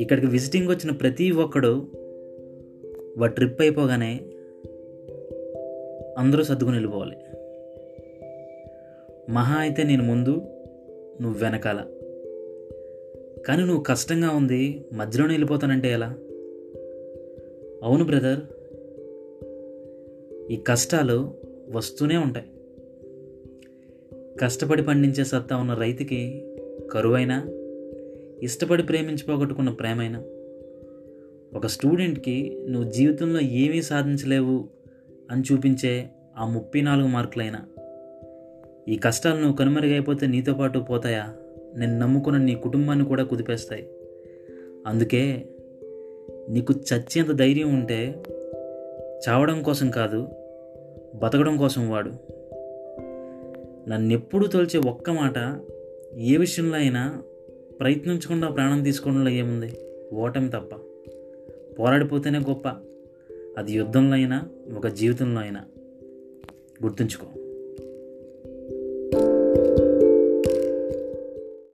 ఇక్కడికి విజిటింగ్ వచ్చిన ప్రతి ఒక్కడు వా ట్రిప్ అయిపోగానే అందరూ సర్దుకుని వెళ్ళిపోవాలి. మహా అయితే నేను ముందు నువ్వు వెనకాల. కానీ నువ్వు కష్టంగా ఉంది మధ్యలోనే వెళ్ళిపోతానంటే ఎలా? అవును బ్రదర్ ఈ కష్టాలు వస్తూనే ఉంటాయి. కష్టపడి పండించే సత్తా ఉన్న రైతుకి కరువైనా ఇష్టపడి ప్రేమించి పోగొట్టుకున్న ప్రేమైనా? ఒక స్టూడెంట్కి నువ్వు జీవితంలో ఏమీ సాధించలేవు అని చూపించే ఆ ముప్పై నాలుగు మార్కులైనా? ఈ కష్టాలు నువ్వు కనుమరుగైపోతే నీతో పాటు పోతాయా? నేను నమ్ముకున్న నీ కుటుంబాన్ని కూడా కుదిపేస్తాయి. అందుకే నీకు చచ్చేంత ధైర్యం ఉంటే చావడం కోసం కాదు బతకడం కోసం వాడు. నన్నెప్పుడు తొలిచే ఒక్క మాట ఏ విషయంలో అయినా ప్రయత్నించకుండా ప్రాణం తీసుకోవడంలో ఏముంది? ఓటమి తప్ప. పోరాడిపోతేనే గొప్ప. అది యుద్ధంలో అయినా ఒక జీవితంలో అయినా. గుర్తుంచుకో.